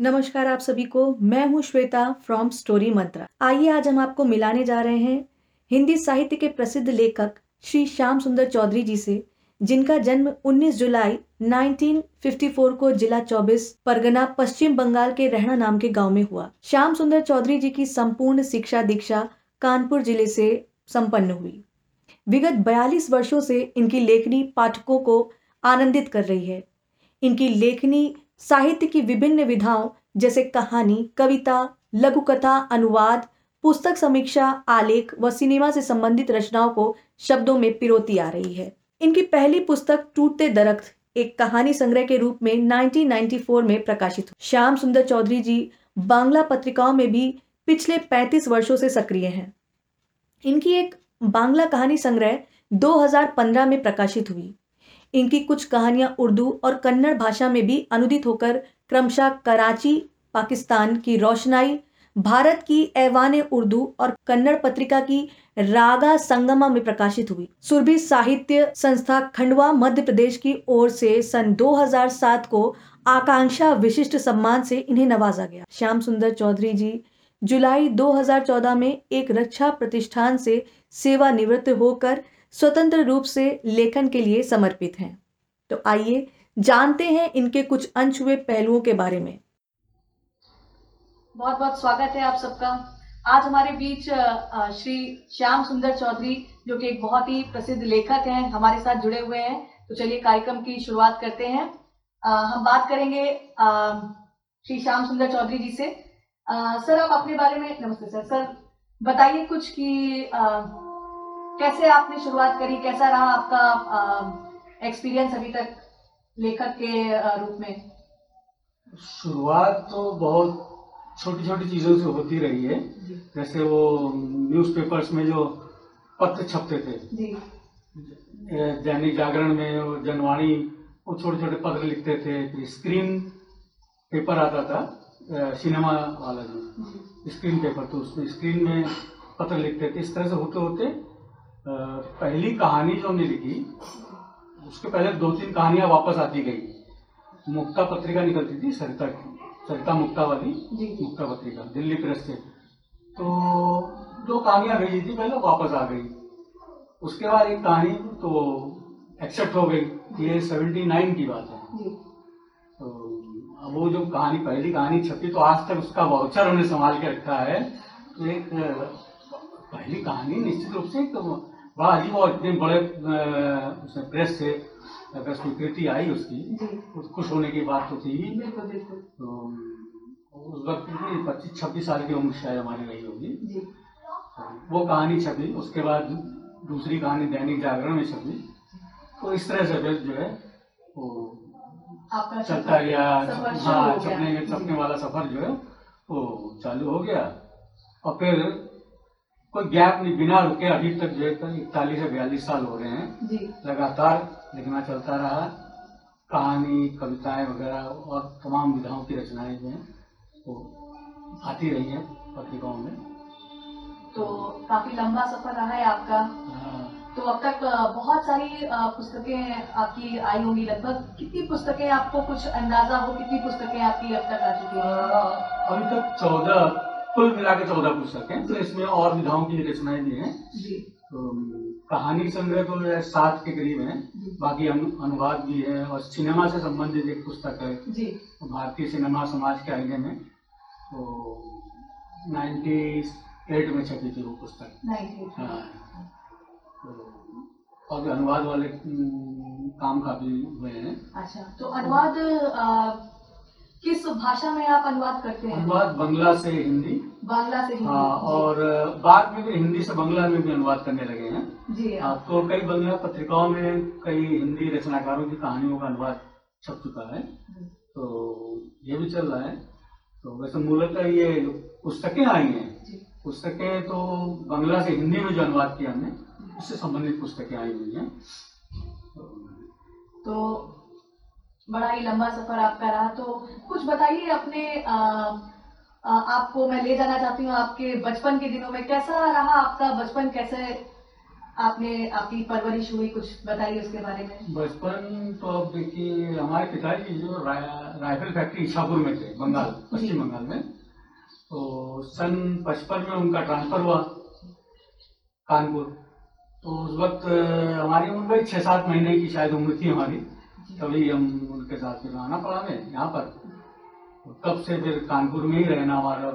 नमस्कार आप सभी को। मैं हूँ श्वेता फ्रॉम स्टोरी मंत्रा आइए आज हम आपको मिलाने जा रहे हैं हिंदी साहित्य के प्रसिद्ध लेखक श्री श्याम सुंदर चौधरी जी से, जिनका जन्म 19 जुलाई 1954 को जिला 24 परगना, पश्चिम बंगाल के रहना नाम के गाँव में हुआ। श्याम सुंदर चौधरी जी की संपूर्ण शिक्षा दीक्षा कानपुर ज़िले से संपन्न हुई। विगत 42 वर्षों से इनकी लेखनी पाठकों को आनंदित कर रही है। इनकी लेखनी साहित्य की विभिन्न विधाओं, जैसे कहानी, कविता लघु कथा अनुवाद, पुस्तक समीक्षा, आलेख व सिनेमा से संबंधित रचनाओं को शब्दों में पिरोती आ रही है। इनकी पहली पुस्तक टूटते दरख्त, एक कहानी संग्रह के रूप में 1994 में प्रकाशित हुई। श्याम सुंदर चौधरी जी बांग्ला पत्रिकाओं में भी पिछले 35 वर्षों से सक्रिय हैं। इनकी एक बांग्ला कहानी संग्रह 2015 में प्रकाशित हुई। इनकी कुछ कहानियाँ उर्दू और कन्नड़ भाषा में भी अनुदित होकर क्रमशः कराची, पाकिस्तान की रोशनाई, भारत की ऐवान उर्दू और कन्नड़ पत्रिका की रागा संगमा में प्रकाशित हुई। सुरभि साहित्य संस्था खंडवा, मध्य प्रदेश की ओर से सन 2007 को आकांक्षा विशिष्ट सम्मान से इन्हें नवाजा गया। श्याम सुंदर चौधरी जी, जुलाई 2014 में एक रक्षा प्रतिष्ठान से सेवानिवृत्त होकर स्वतंत्र रूप से लेखन के लिए समर्पित हैं। तो आइए जानते हैं इनके कुछ अनछुए पहलुओं के बारे में। बहुत बहुत स्वागत है आप सबका। आज हमारे बीच श्री श्याम सुंदर चौधरी, जो कि एक बहुत ही प्रसिद्ध लेखक हैं, हमारे साथ जुड़े हुए हैं। तो चलिए कार्यक्रम की शुरुआत करते हैं। हम बात करेंगे श्री श्याम सुंदर चौधरी जी से। सर, आप अपने बारे में, नमस्ते सर। सर, बताइए कुछ कि कैसे आपने शुरुआत करी? कैसा रहा आपका एक्सपीरियंस अभी तक लेखक के रूप में? शुरुआत तो बहुत छोटी छोटी चीज़ों से होती रही है। जैसे वो न्यूज़पेपर्स में जो पत्र छपते थे। दैनिक जागरण में जनवाणी वो छोटे छोटे पत्र लिखते थे। फिर स्क्रीन पेपर आता था सिनेमा वाला जो स्क्रीन पेपर तो उसमें स्क्रीन में पत्र लिखते थे। इस तरह से होते होते पहली कहानी जो हमने लिखी उसके पहले दो तीन कहानियाँ वापस आती गई। मुक्ता पत्रिका निकलती थी सरिता की सरिता मुक्ता वाली मुक्ता पत्रिका दिल्ली प्रेस से। तो दो कहानियाँ भेजी थी पहले वापस आ गई। उसके बाद एक कहानी तो एक्सेप्ट हो गई ये सेवेंटी नाइन की बात है। तो अब वो जो कहानी पहली कहानी छपी तो आज तक उसका वाउचर हमने संभाल के रखा है। तो एक पहली कहानी निश्चित रूप से तो बड़ा अजीब और इतने बड़े उसमें प्रेस से अगर स्वीकृति आई उसकी। खुश होने की बात तो थी। तो उस वक्त पच्चीस छब्बीस साल की उम्र शायद हमारी रही होगी। तो वो कहानी छपी उसके बाद दूसरी कहानी दैनिक जागरण में छपी। तो इस तरह से फिर जो है वो चलता गया हाँ छपने छपने वाला सफ़र जो है वो चालू हो गया। और फिर कोई गैप नहीं बिना रुके अभी तक जो है इकतालीस से बयालीस साल हो रहे हैं। लगातार लिखना चलता रहा कहानी कविताएँ वगैरह और तमाम विधाओं की रचनाएँ जो हैं वो आती रही हैं पत्रिकाओं में। तो काफ़ी लंबा सफ़र रहा है आपका। हाँ। तो अब तक बहुत सारी पुस्तकें आपकी आई होंगी लगभग। कितनी पुस्तकें आपको कुछ अंदाज़ा हो कितनी पुस्तकें आपकी अब तक आ चुकी हैं? अभी तक चौदह कुल मिला के चौदह पुस्तक हैं तो इसमें और विधाओं की रचनाएँ भी हैं। तो कहानी संग्रह तो सात के करीब है। बाकी अनुवाद भी है और सिनेमा से संबंधित एक पुस्तक है। तो भारतीय सिनेमा समाज के आईने में। तो नाइन्टी एट में छपी थी वो पुस्तक। हाँ। तो और अनुवाद वाले काम काफ़ी हुए हैं। अच्छा तो अनुवाद किस भाषा में आप अनुवाद करते हैं? अनुवाद बंगला से हिंदी। बांग्ला से हिंदी। हाँ और बाद में भी हिंदी से बंगला में भी अनुवाद करने लगे हैं। जी। हाँ तो कई बंगला पत्रिकाओं में कई हिंदी रचनाकारों की कहानियों का अनुवाद छप चुका है। तो ये भी चल रहा है। तो वैसे मूलतः ये पुस्तकें आई हैं। पुस्तकें तो बंगला से हिंदी में जो अनुवाद किया हमने उससे संबंधित पुस्तकें आई हुई हैं। तो बड़ा ही लंबा सफ़र आपका रहा। तो कुछ बताइए अपने आ, आ, आपको मैं ले जाना चाहती हूँ आपके बचपन के दिनों में। कैसा रहा आपका बचपन? कैसे आपने आपकी परवरिश हुई? कुछ बताइए उसके बारे में। बचपन तो अब देखिए हमारे पिताजी जो राइफल फैक्ट्री इच्छापुर में थे बंगाल पश्चिम बंगाल में तो सन पचपन में उनका ट्रांसफ़र हुआ कानपुर। तो उस वक्त हमारी उम्र छः सात महीने की शायद उम्र थी हमारी। तभी हम उनके साथ फिर आना पड़ा हमें, यहाँ पर। तब से फिर कानपुर में ही रहना हमारा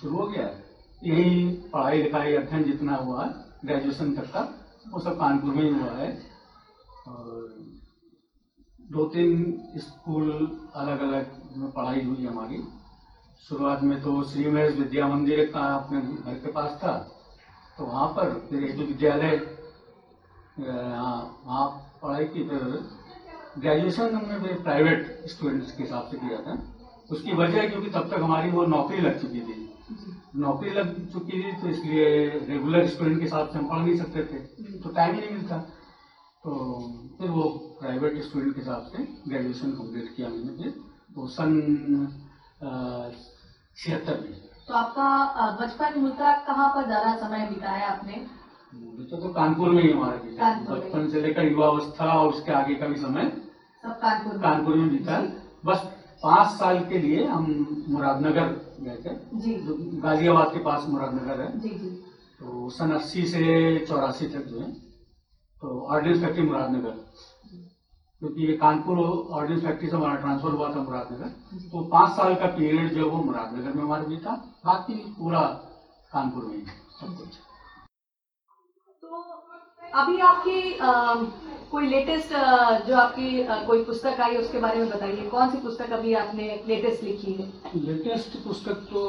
शुरू हो गया। यही पढ़ाई लिखाई अध्ययन जितना हुआ है ग्रेजुएशन तक का, वो सब कानपुर में ही हुआ है। और दो तीन स्कूल अलग अलग में पढ़ाई हुई हमारी। शुरुआत में तो श्री महेश विद्या मंदिर का अपने घर के पास था तो वहाँ पर फिर एक विद्यालय वहाँ पढ़ाई की फिर ग्रेजुएशन हमने प्राइवेट स्टूडेंट्स के हिसाब से किया था। उसकी वजह क्योंकि तब तक हमारी वो नौकरी लग चुकी थी। नौकरी लग चुकी थी तो इसलिए रेगुलर स्टूडेंट के हिसाब से हम पढ़ नहीं सकते थे। तो टाइम ही नहीं मिलता। तो फिर वो प्राइवेट स्टूडेंट के हिसाब से ग्रेजुएशन कंप्लीट किया मैंने फिर। तो सन छिहत्तर में। तो आपका बचपन मुद्दा कहाँ पर ज़्यादा समय बिताया आपने? तो, तो कानपुर में ही हमारा बचपन से लेकर युवावस्था और उसके आगे का भी समय। सब कानपुर में। कानपुर में बीता। बस पाँच साल के लिए हम मुरादनगर गए थे। जी। गाजियाबाद के पास मुरादनगर है। जी जी। तो सन अस्सी से चौरासी तक जो है तो ऑर्डिनेंस फैक्ट्री मुरादनगर। क्योंकि ये कानपुर ऑर्डिनेंस फैक्ट्री से हमारा ट्रांसफ़र हुआ था मुरादनगर। तो पाँच साल का पीरियड जो है वो मुरादनगर में हमारा बीता बाकी पूरा कानपुर में सब कुछ। तो अभी आपकी कोई लेटेस्ट जो आपकी कोई पुस्तक आई है उसके बारे में बताइए। कौन सी पुस्तक अभी आपने लेटेस्ट लिखी है? लेटेस्ट पुस्तक तो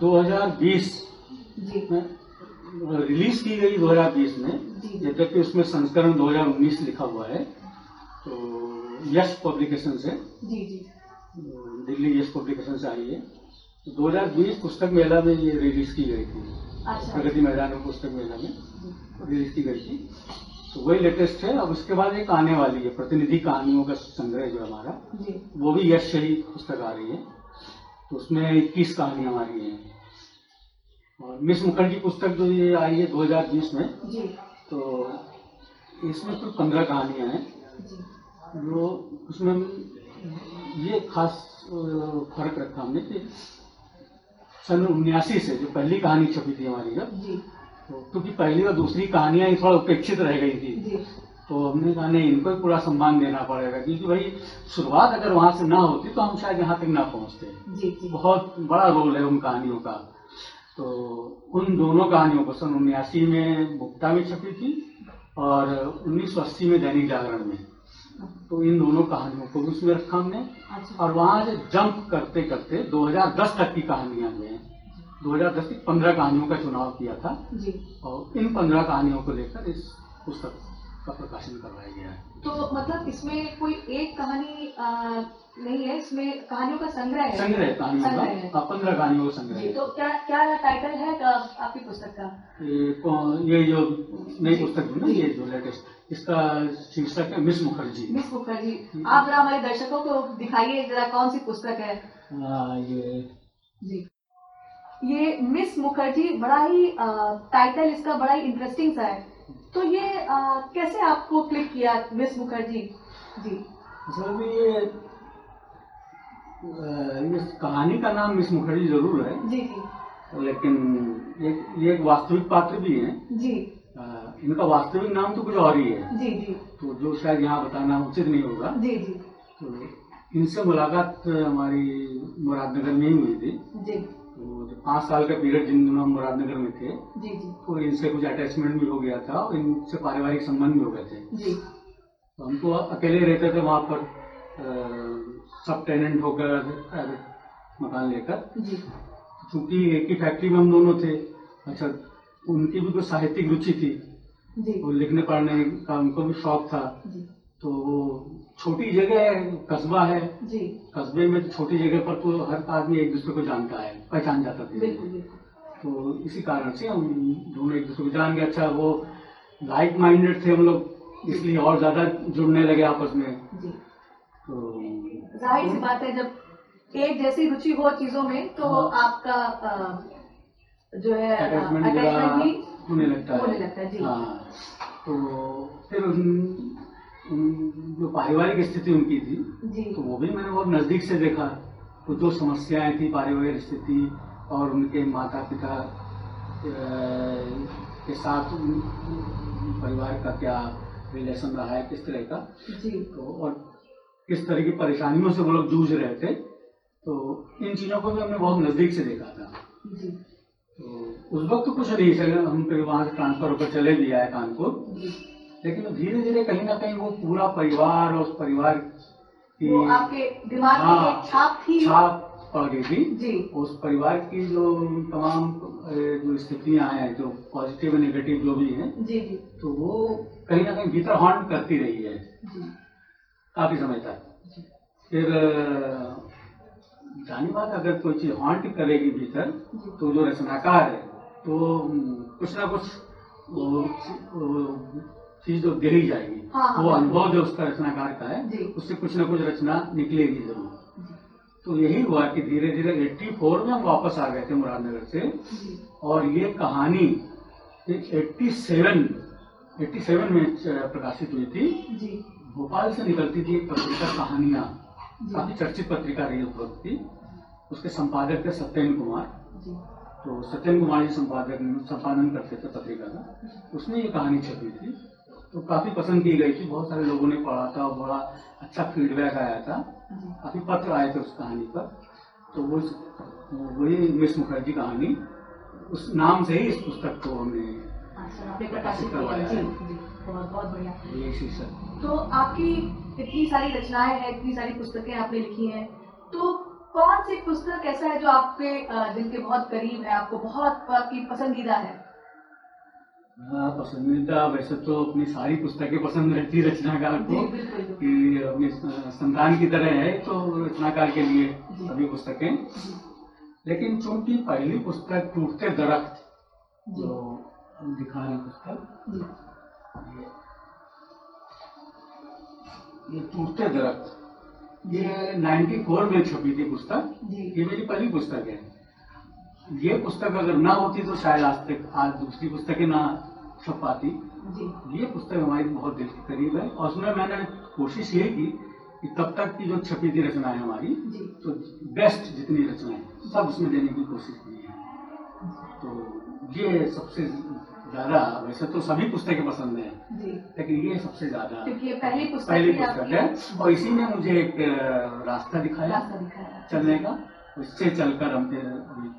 2020 जी। में रिलीज़ की गई 2020 में। जी। यद्यपि उसमें संस्करण 2019 लिखा हुआ है तो यश पब्लिकेशन से जी जी। दिल्ली यश पब्लिकेशन से आई है। तो 2020 पुस्तक मेला में ये रिलीज़ की गई थी। अच्छा। प्रगति मैदान में पुस्तक मेला में रिलीज़ की गई थी। तो वही लेटेस्ट है। अब उसके बाद एक आने वाली है प्रतिनिधि कहानियों का संग्रह जो हमारा। जी। वो भी यश ही पुस्तक आ रही है। तो उसमें इक्कीस कहानियाँ हमारी हैं। और मिस मुखर्जी पुस्तक जो ये आई है 2020 में जी। तो इसमें कुल पंद्रह कहानियाँ हैं। जो। उसमें ये खास फ़र्क रखा हमने कि सन उन्यासी से जो पहली कहानी छपी थी हमारी जब जी। क्योंकि पहली और दूसरी कहानियाँ ही थोड़ा उपेक्षित रह गई थी। तो हमने कहा नहीं इनको ही पूरा सम्मान देना पड़ेगा क्योंकि भाई शुरुआत अगर वहाँ से ना होती तो हम शायद यहाँ तक ना पहुँचते। बहुत बड़ा रोल है उन कहानियों का। तो उन दोनों कहानियों को सन उन्यासी में मुक्ता में छपी थी और 1980 में दैनिक जागरण में। तो इन दोनों कहानियों को भी उसमें रखा हमने। अच्छा। और वहाँ से जंप करते करते 2010 तक की कहानियाँ जो हैं 2010 की 15 कहानियों का चुनाव किया था। जी। और इन 15 कहानियों को लेकर इस पुस्तक का प्रकाशन करवाया गया है। तो मतलब इसमें कोई एक कहानी अ, नहीं है इसमें कहानियों का संग्रह है। संग्रह कहानियों का। पंद्रह कहानियों का संग्रह जी तो क्या क्या टाइटल है आपकी पुस्तक का? ये ये जो नई पुस्तक है ना ये जो लेटेस्ट इसका शीर्षक है मिस मुखर्जी। मिस मुखर्जी। आप जरा हमारे दर्शकों को दिखाइए जरा कौन सी पुस्तक है। हाँ, ये जी। ये मिस मुखर्जी बड़ा ही टाइटल इसका बड़ा ही इंटरेस्टिंग सा है। तो ये अ, कैसे आपको क्लिक किया मिस मुखर्जी? जी। असल में ये ये कहानी का नाम मिस मुखर्जी ज़रूर है। जी जी। लेकिन एक ये एक वास्तविक पात्र भी है। जी। अ, इनका वास्तविक नाम तो कुछ और ही है। जी जी। तो जो शायद यहाँ बताना उचित नहीं होगा। जी जी। तो इनसे मुलाकात हमारी मुरादनगर में ही हुई थी। जी। तो जो पाँच साल का पीरियड जिन दिनों हम मुरादनगर में थे जी जी। तो इनसे कुछ अटैचमेंट भी हो गया था और इनसे पारिवारिक संबंध भी हो गए थे। जी। तो हम तो अकेले रहते थे वहाँ पर सब टेनेंट होकर मकान लेकर। जी। क्योंकि एक ही फैक्ट्री में हम दोनों थे अच्छा उनकी भी कुछ साहित्यिक रुचि थी। जी। वो लिखने पढ़ने का उनको भी शौक था। जी। तो छोटी जगह है कस्बा है। जी। कस्बे में तो छोटी जगह पर तो हर आदमी एक दूसरे को जानता है पहचान जाता बिल्कुल तो इसी कारण से हम दोनों एक दूसरे को जान गए। अच्छा वो लाइक माइंडेड थे हम लोग इसलिए और ज़्यादा जुड़ने लगे आपस में। जी। तो ज़ाहिर सी बात है जब एक जैसी रुचि हो चीज़ों में तो हाँ। आपका जो है अटैचमेंट भी होने लगता है। होने लगता है, जी। हाँ। तो फिर जो पारिवारिक स्थिति उनकी थी तो वो भी मैंने बहुत नज़दीक से देखा। तो जो समस्याएँ थी पारिवारिक स्थिति और उनके माता पिता के साथ परिवार का क्या रिलेशन रहा है किस तरह का जी। तो और किस तरह की परेशानियों से वो लोग जूझ रहे थे तो इन चीज़ों को भी हमने बहुत नज़दीक से देखा था। जी। तो उस वक्त तो कुछ नहीं चले हम फिर वहाँ से ट्रांसफ़र होकर चले भी आए कानपुर। लेकिन धीरे धीरे कहीं ना कहीं वो पूरा परिवार और उस परिवार की आपके दिमाग में हाँ, एक छाप थी। छाप पड़ गई थी। जी। उस परिवार की जो तमाम जो स्थितियाँ हैं जो पॉजिटिव नेगेटिव जो भी हैं जी जी। तो वो कहीं ना कहीं भीतर हॉन्ट करती रही है। काफ़ी समय तक। फिर जानी बात अगर कोई चीज़ हॉन्ट करेगी भीतर तो जो रचनाकार है तो कुछ ना कुछ चीज़ जो दे ही जाएगी। हाँ, हाँ, वो बिल्कुल। अनुभव जो उसका रचनाकार का है उससे कुछ ना कुछ रचना निकलेगी ज़रूर। तो यही हुआ कि धीरे धीरे 84 में हम वापस आ गए थे मुरादनगर से। और ये कहानी 87 87 में प्रकाशित हुई थी। भोपाल से निकलती थी पत्रिका कहानियाँ। काफ़ी चर्चित पत्रिका रही उस वक्त की। उसके संपादक थे सत्येंद्र कुमार। तो सत्येंद्र कुमार जी संपादक संपादन करते थे पत्रिका का। उसमें ये कहानी छपी थी। तो काफ़ी पसंद की गई थी बहुत सारे लोगों ने पढ़ा था और बड़ा अच्छा फीडबैक आया था। काफ़ी पत्र आए थे उस कहानी पर। तो वो वही मिस मुखर्जी कहानी उस नाम से ही इस पुस्तक को हमने अच्छा प्रकाशित बहुत बहुत बढ़िया। शीर्षक तो आपकी इतनी सारी रचनाएँ हैं इतनी सारी पुस्तकें आपने लिखी हैं तो कौन सी पुस्तक ऐसा है जो आपके दिल के बहुत करीब है आपको बहुत आपकी पसंदीदा है? हाँ, पसंदीदा वैसे तो अपनी सारी पुस्तकें पसंद रहती रचनाकार को कि अपने संतान की तरह है तो रचनाकार के लिए सभी पुस्तकें। लेकिन चूँकि पहली पुस्तक टूटते दरख्त जो। हम दिखा रहे पुस्तक। ये टूटते दरख्त ये 94 में छपी थी पुस्तक। ये मेरी पहली पुस्तक है। ये पुस्तक अगर ना होती तो शायद आज तक आज दूसरी पुस्तकें ना छप पाती। जी। ये पुस्तक हमारी बहुत दिल के करीब है। और उसमें मैंने कोशिश ये की कि तब तक की जो छपी थी रचनाएँ हमारी जी। तो बेस्ट जितनी रचनाएँ सब उसमें देने की कोशिश की है। तो ये सबसे ज़्यादा वैसे तो सभी पुस्तकें पसंद है लेकिन ये सबसे ज़्यादा पहली पुस्तक। है। और इसी ने मुझे एक रास्ता दिखाया रास्ता दिखाया। चलने का। उससे चलकर हम फिर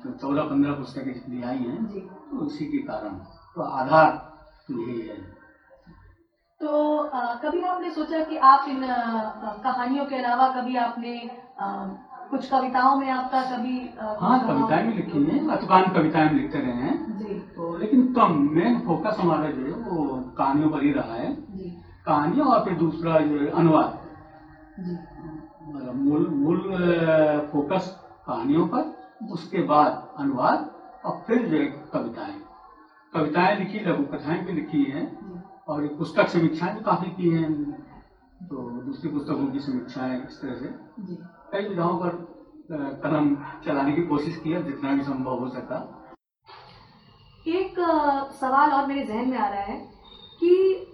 तो चौदह पंद्रह पुस्तकें जितनी आई हैं तो उसी के कारण तो आधार तो यही है। तो अ, कभी आपने सोचा कि आप इन अ, कहानियों के अलावा कभी आपने अ, कुछ कविताओं में आपका कभी हाँ कविताएँ भी लिखी हैं अतुकान कविताएँ भी लिखते रहे हैं। जी। तो लेकिन कम मेन फोकस हमारा जो है वो कहानियों पर ही रहा है। जी। कहानियाँ और फिर दूसरा जो है अनुवाद। जी। मतलब मूल मूल फोकस कहानियों पर उसके बाद अनुवाद और फिर जो है कविताएँ। कविताएँ लिखी लघु कथाएँ भी लिखी हैं और एक पुस्तक समीक्षाएँ भी काफ़ी की हैं तो दूसरी पुस्तकों की समीक्षाएँ इस तरह से। कई विधाओं पर कदम चलाने की कोशिश की है जितना भी संभव हो सका। एक सवाल और मेरे जहन में आ रहा है कि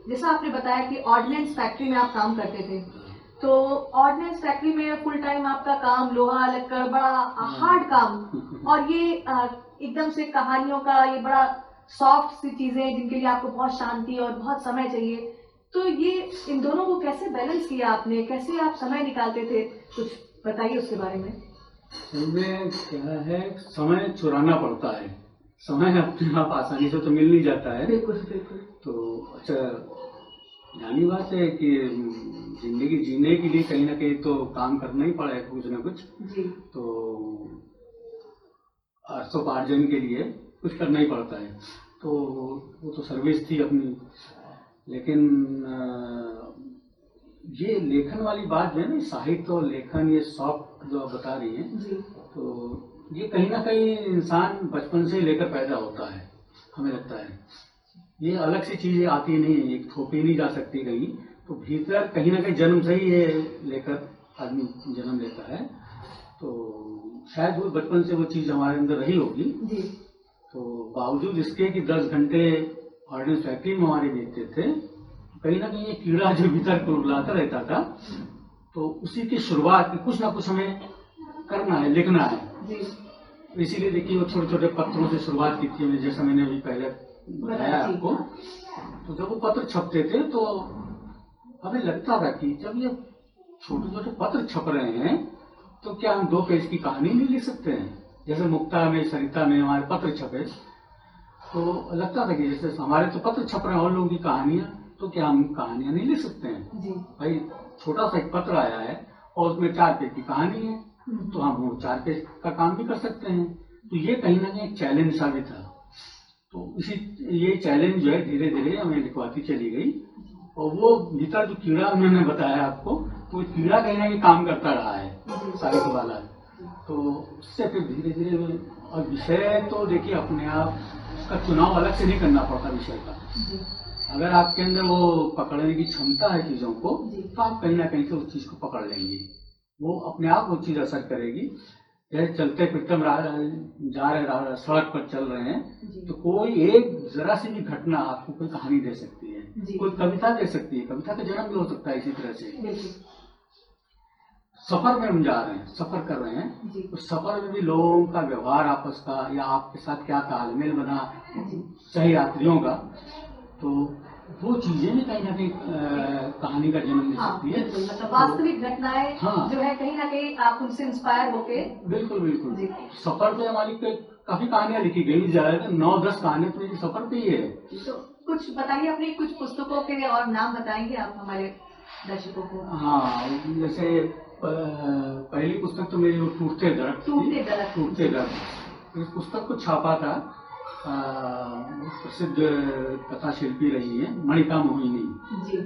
जैसा आपने बताया कि ऑर्डिनेंस फैक्ट्री में आप काम करते थे तो ऑर्डिनेंस फैक्ट्री में फुल टाइम आपका काम लोहा लक्कड़ बड़ा हार्ड काम। और ये एकदम से कहानियों का ये बड़ा सॉफ्ट सी चीज़ें जिनके लिए आपको बहुत शांति और बहुत समय चाहिए। तो ये इन दोनों को कैसे बैलेंस किया आपने? कैसे आप समय निकालते थे? कुछ बताइए उसके बारे में। इसमें क्या है समय चुराना पड़ता है। समय अपने आप आसानी से तो मिल नहीं जाता है। बिल्कुल बिल्कुल। तो अच्छा जानी बात है कि ज़िंदगी जीने के लिए कहीं ना कहीं तो काम करना ही पड़ा है कुछ ना कुछ। जी। तो अर्थोपार्जन के लिए कुछ करना ही पड़ता है। तो वो तो सर्विस थी अपनी। लेकिन ये लेखन वाली बात जो है ना साहित्य और लेखन ये सॉफ्ट जो आप बता रही हैं जी। तो ये कहीं ना कहीं इंसान बचपन से ही लेकर पैदा होता है हमें लगता है। ये अलग सी चीज़ें आती नहीं है एक थोपी नहीं जा सकती कहीं। तो भीतर कहीं ना कहीं जन्म से ही ये लेकर आदमी जन्म लेता है। तो शायद वो बचपन से वो चीज़ हमारे अंदर रही होगी। तो बावजूद इसके कि 10 घंटे ऑर्डिनेंस फैक्ट्री में हमारे देखते थे कहीं ना कहीं ये कीड़ा जो भीतर को उड़ाता रहता था तो उसी की शुरुआत कुछ ना कुछ हमें करना है लिखना है। इसीलिए देखिए वो छोटे छोटे पत्रों से शुरुआत की थी जैसा मैंने अभी पहले बताया आपको? तो जब वो पत्र छपते थे तो हमें लगता था कि जब ये छोटे छोटे पत्र छप रहे हैं तो क्या हम दो पेज की कहानी नहीं लिख सकते हैं? जैसे मुक्ता में सरिता में हमारे पत्र छपे। तो लगता था कि जैसे हमारे तो पत्र छप रहे हैं और लोगों की कहानियाँ तो क्या हम कहानियाँ नहीं लिख सकते हैं? जी। भाई छोटा सा एक पत्र आया है और उसमें चार पेज की कहानी है हम्म, तो हम वो चार पेज का काम भी कर सकते हैं। तो ये कहीं ना कहीं एक चैलेंज सा भी था। तो इसी ये चैलेंज जो है धीरे धीरे हमें लिखवाती चली गई। और वो भीतर जो कीड़ा उन्होंने बताया आपको तो कीड़ा कहीं ना कहीं काम करता रहा है जी। साहित्य वाला तो उससे फिर धीरे धीरे और विषय तो देखिए अपने आप उसका चुनाव अलग से नहीं करना पड़ता विषय का। अगर आपके अंदर वो पकड़ने की क्षमता है चीज़ों को तो आप कहीं ना कहीं से उस चीज़ को पकड़ लेंगे। वो अपने आप वो चीज़ असर करेगी। जैसे चलते रा- जा रहे सड़क पर चल रहे हैं तो कोई एक जरा सी भी घटना आपको कोई कहानी दे सकती है कोई कविता दे सकती है कविता का जन्म भी हो सकता है इसी तरह से। सफ़र में हम जा रहे हैं सफ़र कर रहे हैं तो सफ़र में भी लोगों का व्यवहार आपस का या आपके साथ क्या तालमेल बना सही यात्रियों का तो वो चीज़ें भी कहीं ना कहीं कहानी का जन्म दे हाँ सकती है। मतलब वास्तविक घटनाएँ हाँ। जो है कहीं ना कहीं आप उनसे इंस्पायर होके बिल्कुल बिल्कुल। सफ़र पे हमारी पे काफ़ी कहानियाँ लिखी गई ज़्यादातर नौ दस कहानियाँ तो सफ़र पे ही है। तो कुछ बताइए अपनी कुछ पुस्तकों के और नाम बताएँगे आप हमारे दर्शकों को। हाँ जैसे पहली पुस्तक तो मेरी टूटते दरख्त टूटते दरख्त। टूटते दरख्त इस पुस्तक को छापा था। प्रसिद्ध कथा शिल्पी रही है मणिका मोहिनी जी।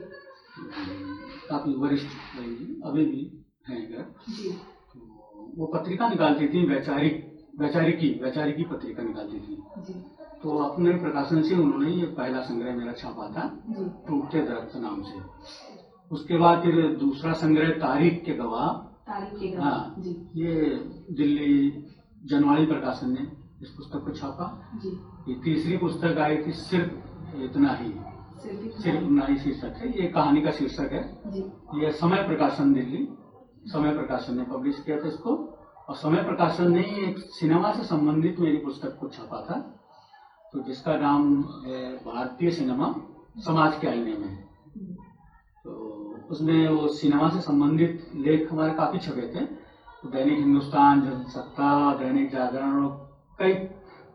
काफ़ी वरिष्ठ रही है अभी भी हैं जी। तो वो पत्रिका निकालती थी वैचारिक वैचारिकी वैचारिकी पत्रिका निकालती थी। जी। तो अपने प्रकाशन से उन्होंने ये पहला संग्रह मेरा छापा था टूटते दरख्त नाम से। उसके बाद फिर दूसरा संग्रह तारीख के गवाह। तारीख के हाँ। ये दिल्ली जनवाणी प्रकाशन ने इस पुस्तक को छापा। जी। ये तीसरी पुस्तक आई थी सिर्फ़ इतना ही। सिर्फ़ इतना ही। शीर्षक है। ये कहानी का शीर्षक है। जी। ये समय प्रकाशन दिल्ली। समय प्रकाशन ने पब्लिश किया था इसको। और समय प्रकाशन ने ही एक सिनेमा से संबंधित मेरी पुस्तक को छापा था। तो जिसका नाम है भारतीय सिनेमा समाज के आईने में। तो उसमें वो सिनेमा से संबंधित लेख हमारे काफ़ी छपे थे। तो दैनिक हिंदुस्तान जनसत्ता दैनिक जागरण और कई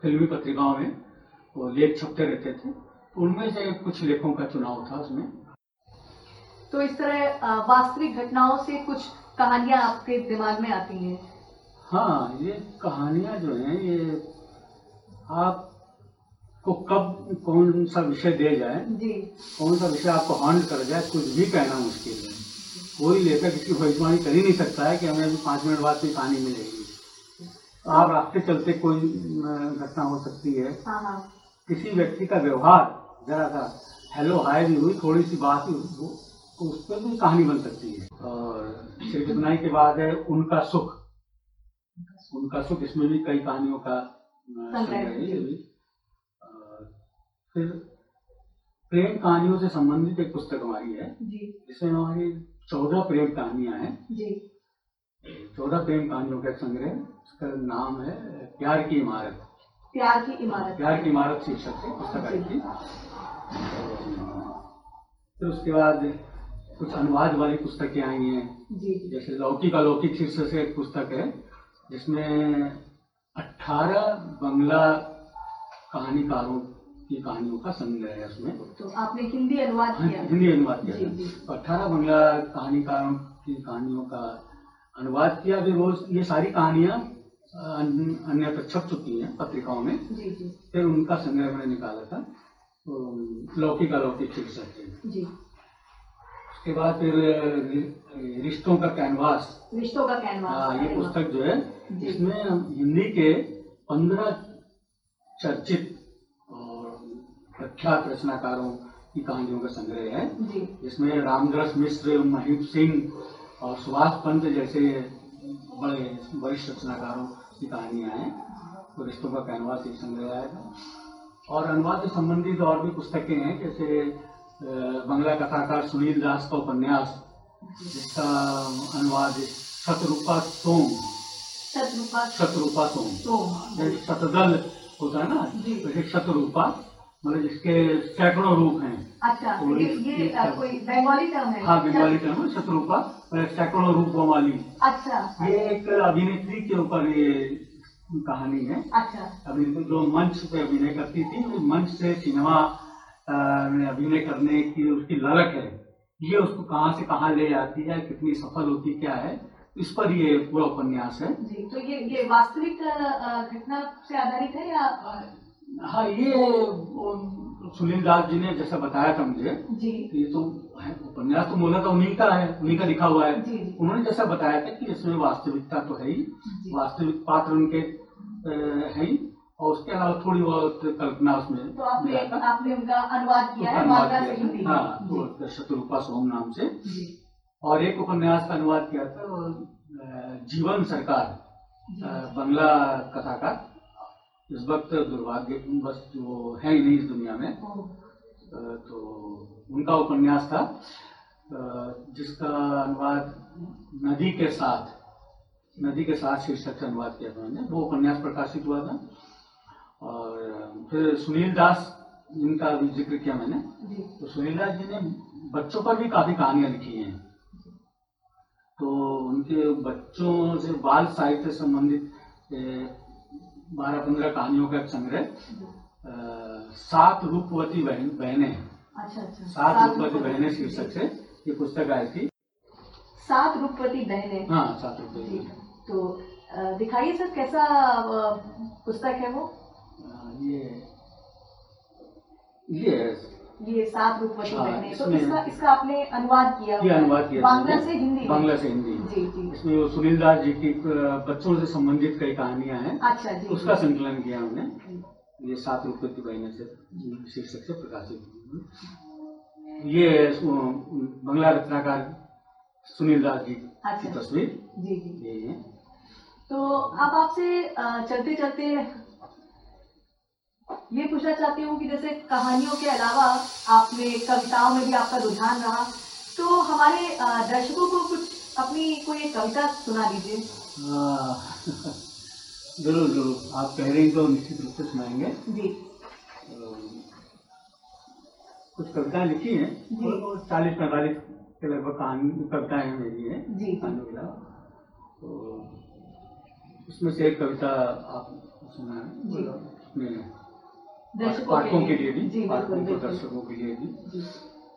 फिल्मी पत्रिकाओं में वो लेख छपते रहते थे। उनमें से कुछ लेखों का चुनाव था उसमें। तो इस तरह वास्तविक घटनाओं से कुछ कहानियाँ आपके दिमाग में आती हैं? हाँ ये कहानियाँ जो हैं ये आपको कब कौन सा विषय दे जाए जी। कौन सा विषय आपको हॉन्ट कर जाए कुछ भी कहना मुश्किल है। कोई लेखक इसकी भविष्यवाणी कर ही नहीं सकता है कि हमें अभी पाँच मिनट बाद कोई कहानी मिलेगी। आप रास्ते चलते कोई घटना हो सकती है। हाँ हाँ। किसी व्यक्ति का व्यवहार जरा सा हेलो हाय भी हुई थोड़ी सी बात ही हो तो उस पर भी कहानी बन सकती है। और सिर्फ़ इतना ही के बाद है उनका सुख। उनका सुख इसमें भी कई कहानियों का फिर प्रेम कहानियों से संबंधित एक पुस्तक हमारी है जिसमें हमारी चौदह प्रेम कहानियाँ हैं। जी। चौदह प्रेम कहानियों का संग्रह उसका नाम है प्यार की इमारत। प्यार की इमारत। प्यार की इमारत शीर्षक से पुस्तक आई थी। फिर उसके बाद कुछ अनुवाद वाली पुस्तकें आई हैं। जैसे लौकिक अलौकिक शीर्षक से एक पुस्तक है जिसमें अट्ठारह बंगला कहानीकारों की कहानियों का संग्रह है उसमें। तो आपने हिंदी अनुवाद हाँ, किया। हिंदी अनुवाद किया। तो अट्ठारह बंगला कहानीकारों की कहानियों का अनुवाद किया फिर वो ये सारी कहानियाँ अन्य अन्यत्र छप चुकी हैं पत्रिकाओं में। जी जी। फिर उनका संग्रह मैंने निकाला था तो लौकिक अलौकिक शीर्षक है जी। उसके बाद फिर रिश्तों का कैनवास। रिश्तों का हाँ, कैनवास ये पुस्तक जो है इसमें हम हिंदी के पंद्रह चर्चित और प्रख्यात रचनाकारों की कहानियों का संग्रह है। जिसमें रामदास मिश्र महिप सिंह और सुभाष पंत जैसे बड़े वरिष्ठ रचनाकारों की कहानियाँ हैं। टूरिस्टों का कैनवास एक संग्रह आया था। और अनुवाद से संबंधित और भी पुस्तकें हैं जैसे बंगला कथाकार सुनील दास का उपन्यास जिसका अनुवाद शतरूपा सोम। शत्रुपा शतरूपा सोम। शतदल होता है ना? शतरूपा मतलब जिसके सैकड़ों रूप हैं। अच्छा तो ये ये कोई बंगाली टर्म है? हाँ बंगाली टर्म है शतरूपा सैकड़ों रूपों वाली अच्छा। ये एक अभिनेत्री के ऊपर ये कहानी है। अच्छा। अभिनेत्री जो मंच पे अभिनय करती थी मंच से सिनेमा में अभिनय करने की उसकी ललक है। ये उसको कहाँ से कहाँ ले जाती है कितनी सफल होती क्या है इस पर ये पूरा उपन्यास है। जी तो ये ये वास्तविक घटना से आधारित है या हाँ ये सुनील दास जी ने जैसा बताया था मुझे जी। ये तो उपन्यास तो मूलतः तो उन्हीं का है उन्हीं का लिखा हुआ है। उन्होंने जैसा बताया था कि इसमें वास्तविकता तो है ही वास्तविक पात्र उनके है ही और उसके अलावा थोड़ी बहुत कल्पना उसमें तो आपने आपने उनका अनुवाद किया है अनुवाद किया था। हाँ में शत्रुपा सोम नाम से। और एक उपन्यास का अनुवाद किया था जीवन सरकार बंगला कथाकार। इस वक्त दुर्भाग्य बस वो है ही नहीं इस दुनिया में। तो उनका उपन्यास था। जिसका अनुवाद नदी के साथ नदी के साथ शीर्षक से अनुवाद किया था मैंने वो उपन्यास प्रकाशित हुआ था। और फिर सुनील दास जिनका भी ज़िक्र किया मैंने। तो सुनील दास जी ने बच्चों पर भी काफ़ी कहानियाँ लिखी हैं। तो उनके बच्चों से बाल साहित्य संबंधित बारह पंद्रह कहानियों का एक संग्रह सात रूपवती बहन बहने। अच्छा अच्छा। सात रूपवती बहने शीर्षक से ये पुस्तक आई थी। सात रूपवती बहने। हाँ सात रूपवती तो दिखाइए सर कैसा पुस्तक है वो? ये ये ये ये सात रूपवती हाँ, बहनें तो इसका इसका आपने अनुवाद किया ये है। अनुवाद किया बांग्ला से हिंदी बांग्ला से हिंदी। जी जी। इसमें वो सुनील दास जी की बच्चों से संबंधित कई कहानियाँ हैं। अच्छा जी। उसका संकलन किया हमने। ये सात रुपये की बहने से शीर्षक से प्रकाशित ये बंगला रचनाकार सुनील दास जी की अच्छा। तस्वीर। जी जी। ये है। तो अब आपसे चलते चलते ये पूछना चाहती हूँ कि जैसे कहानियों के अलावा आपने कविताओं में भी आपका रुझान रहा तो हमारे दर्शकों को कुछ अपनी कोई एक कविता सुना दीजिए। हाँ, ज़रूर ज़रूर। आप कह रही तो निश्चित रूप से सुनाएँगे। जी। कुछ कविताएँ लिखी हैं। चालीस पैंतालीस के लगभग कहानी कविताएँ मेरी हैं जी। कहानियों के अलावा। तो उसमें से एक कविता आप सुना जी। पाठकों के लिए भी पाठकों को दर्शकों के लिए भी।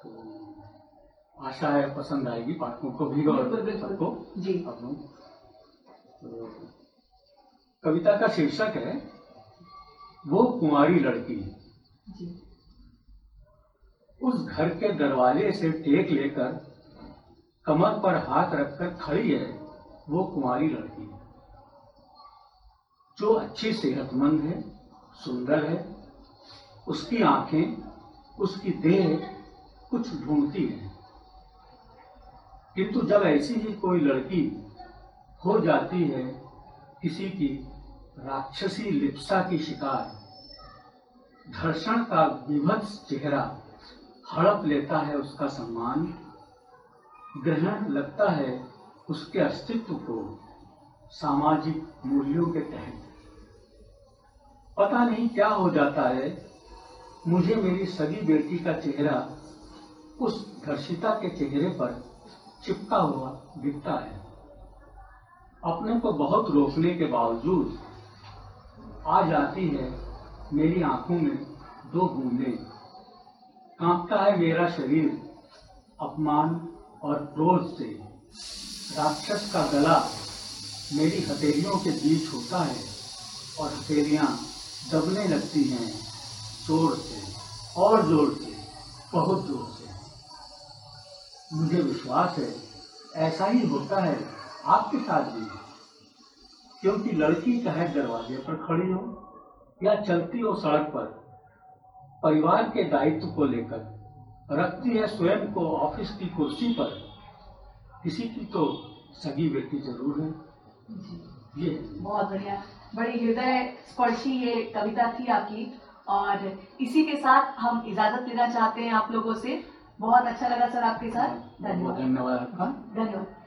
तो आशा है पसंद आएगी पाठकों को भी और सबको। जी। अपनों तो कविता का शीर्षक है वो कुंवारी लड़की जी। उस घर के दरवाजे से टेक लेकर कमर पर हाथ रखकर खड़ी है वो कुंवारी लड़की। जो अच्छी सेहतमंद है सुंदर है उसकी आँखें, उसकी देह कुछ ढूंढती है। किंतु जब ऐसी ही कोई लड़की हो जाती है, किसी की राक्षसी लिप्सा की शिकार, धर्षण का विभत्स चेहरा हड़प लेता है उसका सम्मान, ग्रहण लगता है उसके अस्तित्व को सामाजिक मूल्यों के तहत। पता नहीं क्या हो जाता है मुझे मेरी सगी बेटी का चेहरा उस धर्षिता के चेहरे पर चिपका हुआ दिखता है। अपने को बहुत रोकने के बावजूद आ जाती है मेरी आँखों में दो बूंदें। कांपता है मेरा शरीर अपमान और क्रोध से। राक्षस का गला मेरी हथेलियों के बीच होता है और हथेलियाँ दबने लगती हैं। ज़ोर से और ज़ोर से बहुत ज़ोर से मुझे विश्वास है ऐसा ही होता है आपके साथ भी। क्योंकि लड़की चाहे दरवाजे पर खड़ी हो या चलती हो सड़क पर परिवार के दायित्व को लेकर रखती है स्वयं को ऑफ़िस की कुर्सी पर किसी की तो सगी बेटी ज़रूर है। ये बहुत बढ़िया। बड़ी हृदय स्पर्शी ये कविता थी आपकी। और इसी के साथ हम इजाज़त लेना चाहते हैं आप लोगों से। बहुत अच्छा लगा सर आपके साथ। धन्यवाद धन्यवाद आपका। धन्यवाद।